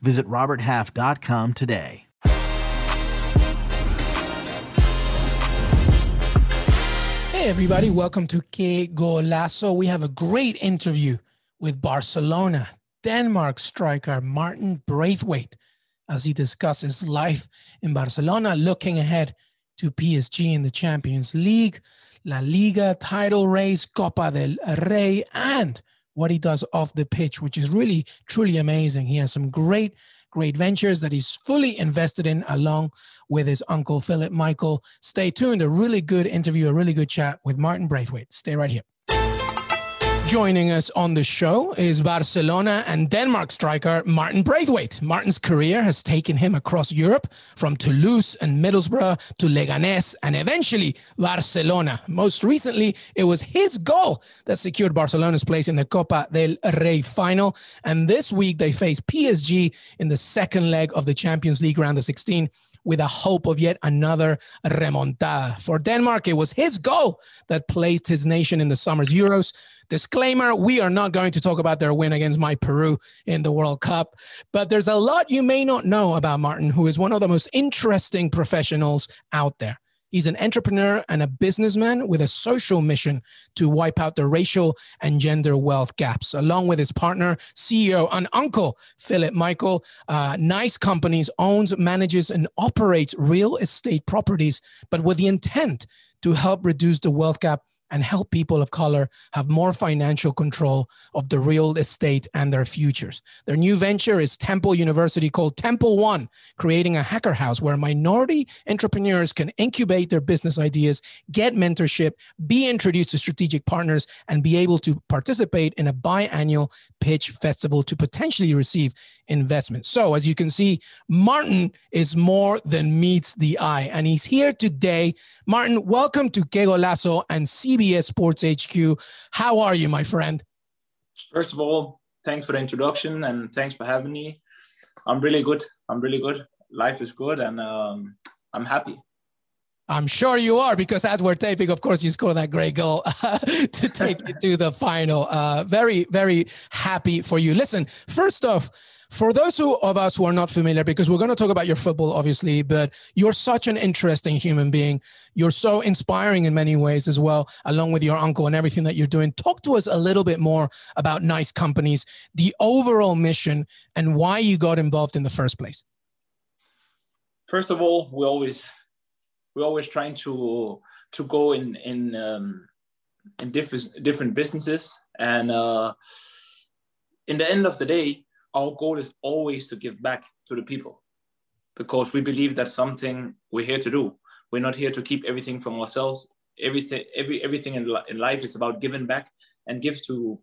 Visit RobertHalf.com today. Hey, everybody, welcome to Que Golazo. We have a great interview with Barcelona, Denmark striker Martin Braithwaite as he discusses life in Barcelona, looking ahead to PSG in the Champions League, La Liga title race, Copa del Rey, and what he does off the pitch, which is really, truly amazing. He has some great, great ventures that he's fully invested in along with his uncle, Philip Michael. Stay tuned. A really good interview, a really good chat with Martin Braithwaite. Stay right here. Joining us on the show is Barcelona and Denmark striker Martin Braithwaite. Martin's career has taken him across Europe from Toulouse and Middlesbrough to Leganés and eventually Barcelona. Most recently, it was his goal that secured Barcelona's place in the Copa del Rey final. And this week, they face PSG in the second leg of the Champions League round of 16 with a hope of yet another remontada. For Denmark, it was his goal that placed his nation in the summer's Euros. Disclaimer we are not going to talk about their win against my Peru in the World Cup, but there's a lot you may not know about Martin, who is one of the most interesting professionals out there. He's an entrepreneur and a businessman with a social mission to wipe out the racial and gender wealth gaps. Along with his partner, CEO, and uncle, Philip Michael, uh, NYCE Companies owns, manages, and operates real estate properties, but with the intent to help reduce the wealth gap and help people of color have more financial control of the real estate and their futures. Their new venture is Temple University called Temple One, creating a hacker house where minority entrepreneurs can incubate their business ideas, get mentorship, be introduced to strategic partners, and be able to participate in a biannual pitch festival to potentially receive investment. So, as you can see, Martin is more than meets the eye, and he's here today. Martin, welcome to Que Golazo and CBS Sports HQ. How are you, my friend? First of all, thanks for the introduction and thanks for having me. I'm really good. I'm really good. Life is good, and um, I'm happy. I'm sure you are because as we're taping, of course, you scored that great goal to take you to the final. Uh, very, very happy for you. Listen, first off, for those who, of us who are not familiar, because we're going to talk about your football, obviously, but you're such an interesting human being. You're so inspiring in many ways as well, along with your uncle and everything that you're doing. Talk to us a little bit more about NYCE Companies, the overall mission, and why you got involved in the first place. First of all, we always we're always trying to to go in in um, in different different businesses, and uh, in the end of the day, our goal is always to give back to the people because we believe that's something we're here to do. We're not here to keep everything from ourselves. Everything, every, everything in, in life is about giving back and give to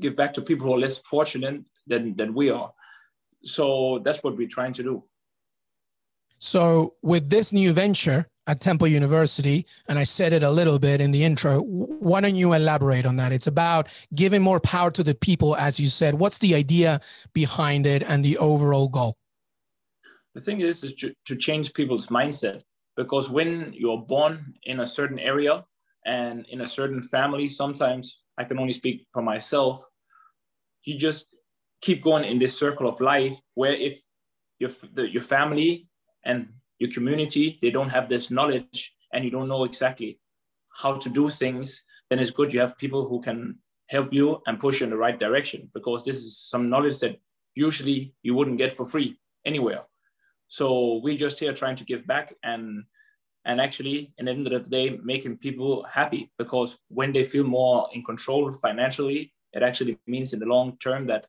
give back to people who are less fortunate than, than we are. So that's what we're trying to do. So with this new venture at Temple University, and I said it a little bit in the intro, why don't you elaborate on that? It's about giving more power to the people, as you said. What's the idea behind it and the overall goal? The thing is, is to, to change people's mindset because when you're born in a certain area and in a certain family, sometimes I can only speak for myself, you just keep going in this circle of life where if your, your family and your community they don't have this knowledge and you don't know exactly how to do things then it's good you have people who can help you and push you in the right direction because this is some knowledge that usually you wouldn't get for free anywhere. So we're just here trying to give back and and actually in the end of the day making people happy because when they feel more in control financially it actually means in the long term that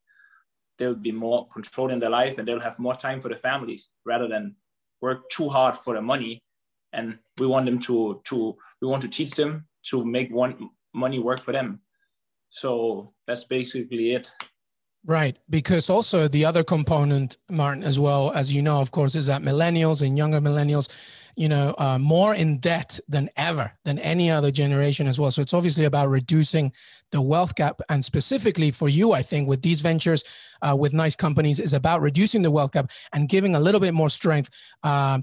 they'll be more control in their life and they'll have more time for the families rather than work too hard for the money and we want them to to we want to teach them to make one money work for them. So that's basically it Right. Because also the other component, Martin, as well, as you know, of course, is that millennials and younger millennials, you know, uh, more in debt than ever, than any other generation as well. So it's obviously about reducing the wealth gap. And specifically for you, I think, with these ventures uh, with NYCE companies, is about reducing the wealth gap and giving a little bit more strength. Uh,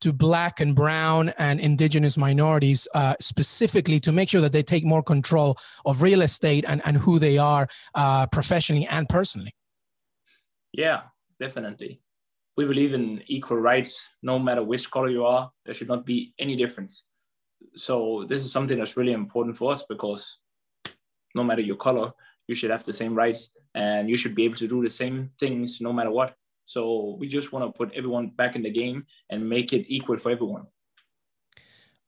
to black and brown and indigenous minorities uh, specifically to make sure that they take more control of real estate and, and who they are uh, professionally and personally. Yeah definitely. We believe in equal rights. No matter which color you are there should not be any difference. So this is something that's really important for us because no matter your color you should have the same rights and you should be able to do the same things no matter what so we just want to put everyone back in the game and make it equal for everyone.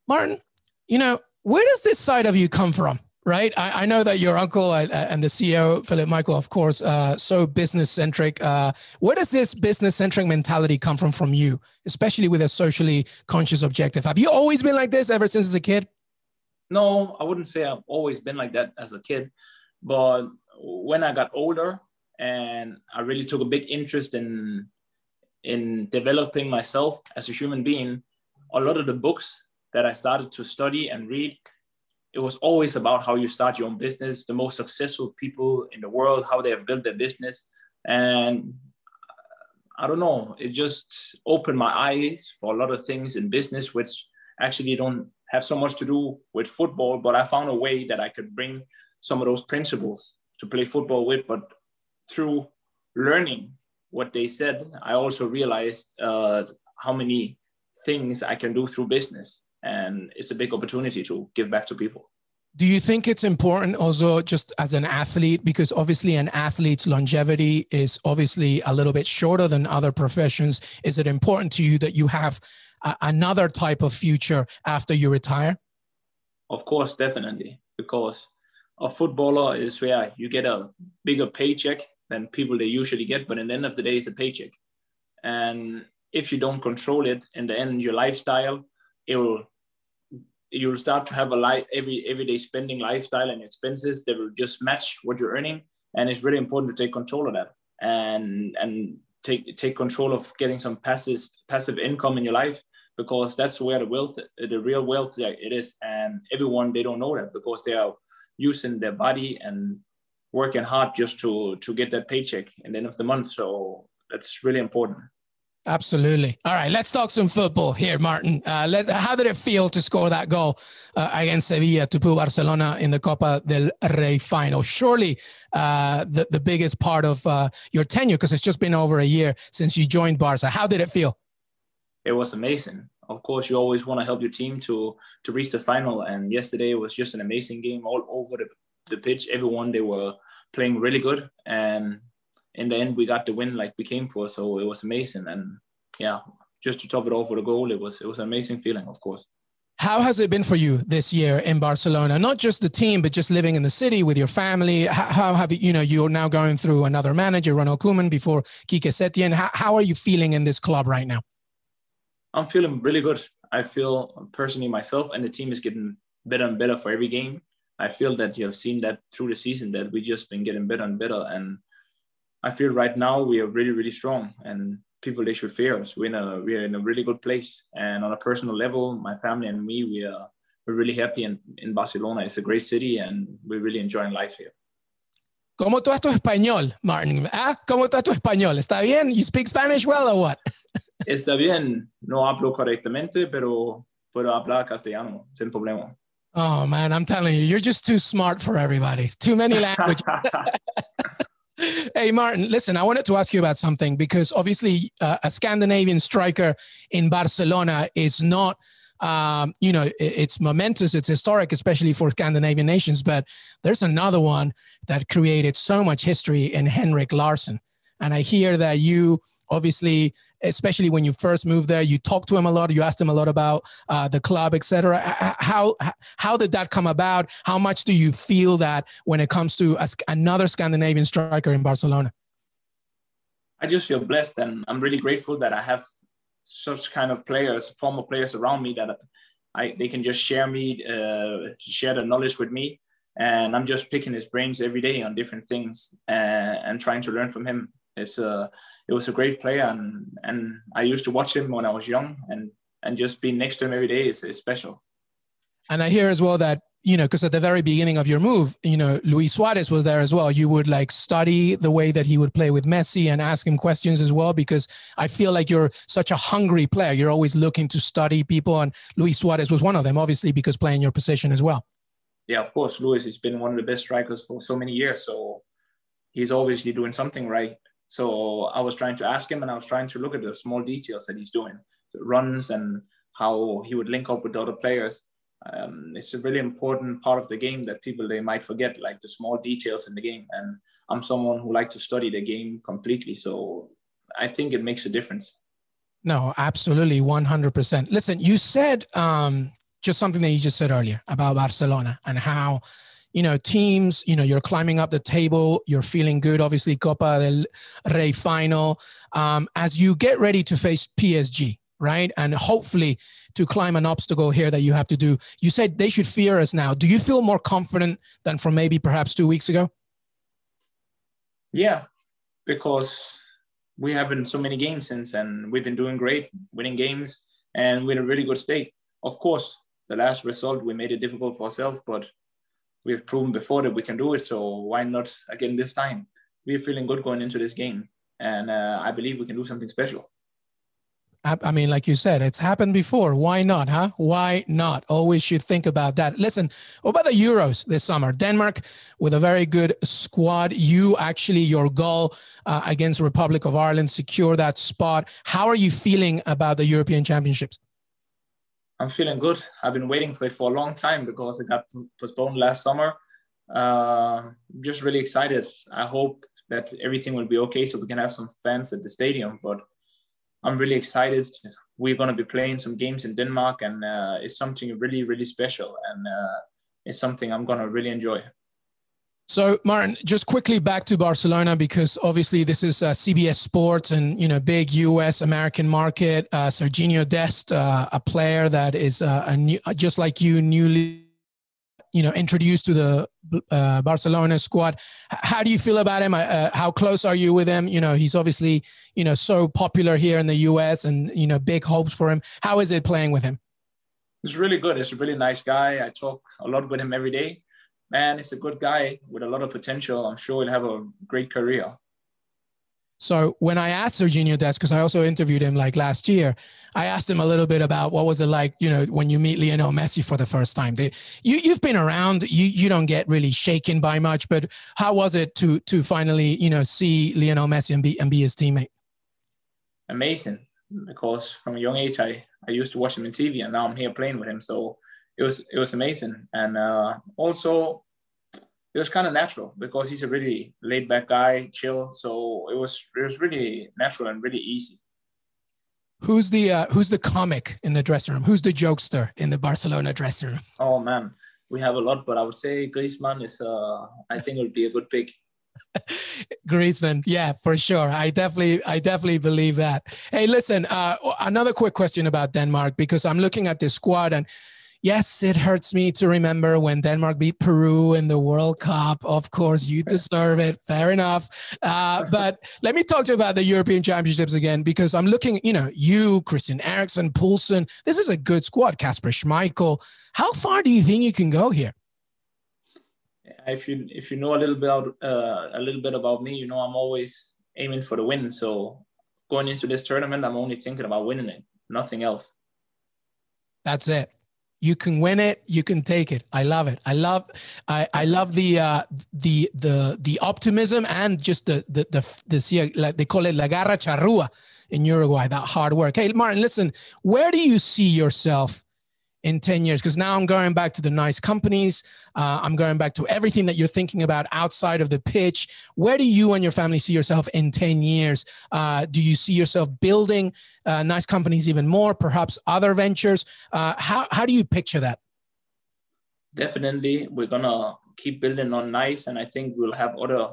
Martin, you know, where does this side of you come from? Right. I, I know that your uncle uh, uh, and the CEO, Philip Michael, of course, uh, so business centric. Uh, where does this business centric mentality come from from you, especially with a socially conscious objective? Have you always been like this ever since as a kid? No, I wouldn't say I've always been like that as a kid. But when I got older, and I really took a big interest in in developing myself as a human being. A lot of the books that I started to study and read, it was always about how you start your own business, the most successful people in the world, how they have built their business, and I don't know, it just opened my eyes for a lot of things in business, which actually don't have so much to do with football, but I found a way that I could bring some of those principles to play football with, but through learning what they said, I also realized uh, how many things I can do through business. And it's a big opportunity to give back to people. Do you think it's important also just as an athlete? Because obviously, an athlete's longevity is obviously a little bit shorter than other professions. Is it important to you that you have a- another type of future after you retire? Of course, definitely. Because a footballer is where you get a bigger paycheck than people they usually get. But in the end of the day, it's a paycheck. And if you don't control it, in the end, your lifestyle, it will you'll start to have a life every everyday spending lifestyle and expenses that will just match what you're earning. And it's really important to take control of that and and take take control of getting some passive passive income in your life because that's where the wealth the real wealth it is and everyone they don't know that because they are using their body and working hard just to to get that paycheck at the end of the month. So that's really important. Absolutely. All right, let's talk some football here, Martin. Uh, let, how did it feel to score that goal uh, against Sevilla to put Barcelona in the Copa del Rey final? Surely uh, the, the biggest part of uh, your tenure, because it's just been over a year since you joined Barca. How did it feel? It was amazing. Of course, you always want to help your team to to reach the final, and yesterday was just an amazing game all over the the pitch, everyone they were playing really good, and in the end we got the win like we came for. So it was amazing, and yeah, just to top it off with a goal, it was it was an amazing feeling, of course. How has it been for you this year in Barcelona? Not just the team, but just living in the city with your family. How, have you, you know, you're now going through another manager, Ronald Koeman, before Quique Setien. How, how are you feeling in this club right now? I'm feeling really good. I feel personally myself and the team is getting better and better for every game. I feel that you have seen that through the season that we just been getting better and better. And I feel right now we are really, really strong and people they should fear us. We're in a we're in a really good place. And on a personal level, my family and me, we are we're really happy in, in Barcelona. It's a great city and we're really enjoying life here. ¿Cómo tú tu español, Martin? ¿Ah? ¿Cómo tú tu español? ¿Está bien? You speak Spanish well or what? Está bien. No hablo correctamente, pero puedo hablar castellano sin problema. Oh man, I'm telling you, you're just too smart for everybody. Too many languages. hey Martin, listen, I wanted to ask you about something because obviously uh, a Scandinavian striker in Barcelona is not um, you know, it, it's momentous, it's historic, especially for Scandinavian nations. But there's another one that created so much history in Henrik Larsson. And I hear that you obviously especially when you first moved there you talked to him a lot you asked him a lot about uh, the club etc how how did that come about? How much do you feel that when it comes to a, another scandinavian striker in barcelona? I just feel blessed and i'm really grateful that i have such kind of players former players around me that I, they can just share me uh, share the knowledge with me. And I'm just picking his brains every day on different things and, and trying to learn from him. It's a, it was a great player, and and I used to watch him when I was young, and and just being next to him every day is, is special. And I hear as well that you know, because at the very beginning of your move, you know, Luis Suarez was there as well. You would like study the way that he would play with Messi and ask him questions as well, because I feel like you're such a hungry player. You're always looking to study people, and Luis Suarez was one of them, obviously, because playing your position as well yeah, of course, Luis has been one of the best strikers for so many years. So he's obviously doing something right. So I was trying to ask him, and I was trying to look at the small details that he's doing, the runs and how he would link up with other players. Um, it's a really important part of the game that people they might forget, like the small details in the game. And I'm someone who like to study the game completely, so I think it makes a difference. No, absolutely, 100%. Listen, you said um, just something that you just said earlier about Barcelona and how you know teams you know you're climbing up the table you're feeling good obviously copa del rey final um, as you get ready to face psg right? And hopefully to climb an obstacle here that you have to do. You said they should fear us now. Do you feel more confident than from maybe perhaps two weeks ago? Yeah because we haven't so many games since and we've been doing great winning games and we're in a really good state. Of course the last result, we made it difficult for ourselves, but we've proven before that we can do it. So why not again this time? We're feeling good going into this game, and uh, I believe we can do something special. I mean, like you said, it's happened before. Why not, huh? Why not? Always should think about that. Listen, what about the Euros this summer? Denmark with a very good squad. You actually, your goal uh, against Republic of Ireland, secure that spot. How are you feeling about the European Championships? I'm feeling good. I've been waiting for it for a long time because it got postponed last summer. Uh, just really excited. I hope that everything will be okay so we can have some fans at the stadium. But I'm really excited. We're going to be playing some games in Denmark, and uh, it's something really, really special. And uh, it's something I'm going to really enjoy. So, Martin, just quickly back to Barcelona because obviously this is uh, CBS Sports and you know big U.S. American market. Uh, Dest, uh, a player that is uh, a new, just like you, newly you know introduced to the uh, Barcelona squad. How do you feel about him? Uh, how close are you with him? You know, he's obviously you know so popular here in the U.S. and you know big hopes for him. How is it playing with him? He's really good. He's a really nice guy. I talk a lot with him every day man, he's a good guy with a lot of potential. I'm sure he'll have a great career. So when I asked Serginho Dest, because I also interviewed him like last year, I asked him a little bit about what was it like, you know, when you meet Lionel Messi for the first time. They, you you've been around, you you don't get really shaken by much, but how was it to to finally you know see Lionel Messi and be and be his teammate? Amazing, because from a young age I I used to watch him in TV, and now I'm here playing with him. So it was it was amazing, and uh, also it was kind of natural because he's a really laid back guy, chill. So it was it was really natural and really easy. Who's the uh, who's the comic in the dressing room? Who's the jokester in the Barcelona dressing room? Oh man, we have a lot, but I would say Griezmann is. Uh, I think it would be a good pick. Griezmann, yeah, for sure. I definitely, I definitely believe that. Hey, listen, uh, another quick question about Denmark because I'm looking at this squad and yes, it hurts me to remember when Denmark beat Peru in the World Cup. Of course, you deserve it. Fair enough. Uh, but let me talk to you about the European Championships again, because I'm looking, you know, you, Christian Eriksen, Poulsen. This is a good squad. Kasper Schmeichel. How far do you think you can go here? If you if you know a little bit about, uh, a little bit about me, you know I'm always aiming for the win. So going into this tournament, I'm only thinking about winning it, nothing else. That's it you can win it. You can take it. I love it. I love i, I love the uh, the the the optimism and just the the the, the like they call it la garra charrua in uruguay that hard work. Hey martin listen where do you see yourself in 10 years? Because now I'm going back to the NYCE companies. Uh, I'm going back to everything that you're thinking about outside of the pitch. Where do you and your family see yourself in 10 years? Uh, do you see yourself building uh, NYCE companies even more, perhaps other ventures? Uh, how, how do you picture that? Definitely. We're to keep building on NYCE, and I think we'll have other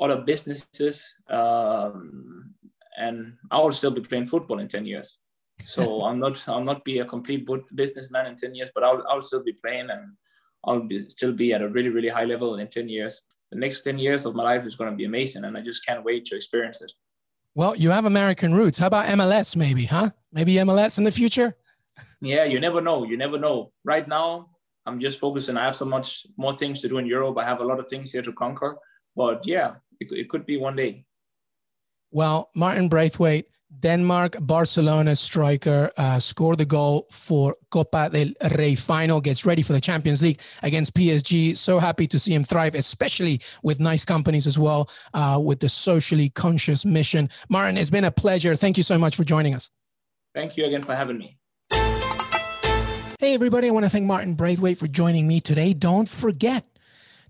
other businesses. Um, and I will still be playing football in 10 years. So I'm not I'll not be a complete businessman in 10 years, but I'll I'll still be playing and I'll be, still be at a really, really high level in 10 years. The next 10 years of my life is going to be amazing, and I just can't wait to experience it. Well, you have American roots. How about MLS, maybe, huh? Maybe MLS in the future? Yeah, you never know. You never know. Right now, I'm just focusing. I have so much more things to do in Europe. I have a lot of things here to conquer. But yeah, it, it could be one day. Well, Martin Braithwaite, Denmark Barcelona striker uh, scored the goal for Copa del Rey final, gets ready for the Champions League against PSG. So happy to see him thrive, especially with NYCE companies as well, uh, with the socially conscious mission. Martin, it's been a pleasure. Thank you so much for joining us. Thank you again for having me. Hey, everybody. I want to thank Martin Braithwaite for joining me today. Don't forget,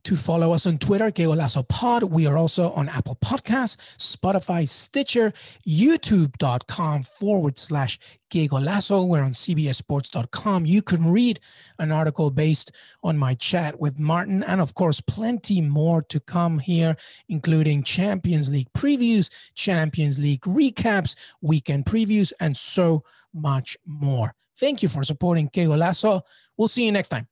to follow us on Twitter, Que Golazo Pod. We are also on Apple Podcasts, Spotify, Stitcher, YouTube.com forward slash Que Golazo. We're on CBSSports.com. You can read an article based on my chat with Martin, and of course, plenty more to come here, including Champions League previews, Champions League recaps, weekend previews, and so much more. Thank you for supporting Que Golazo. We'll see you next time.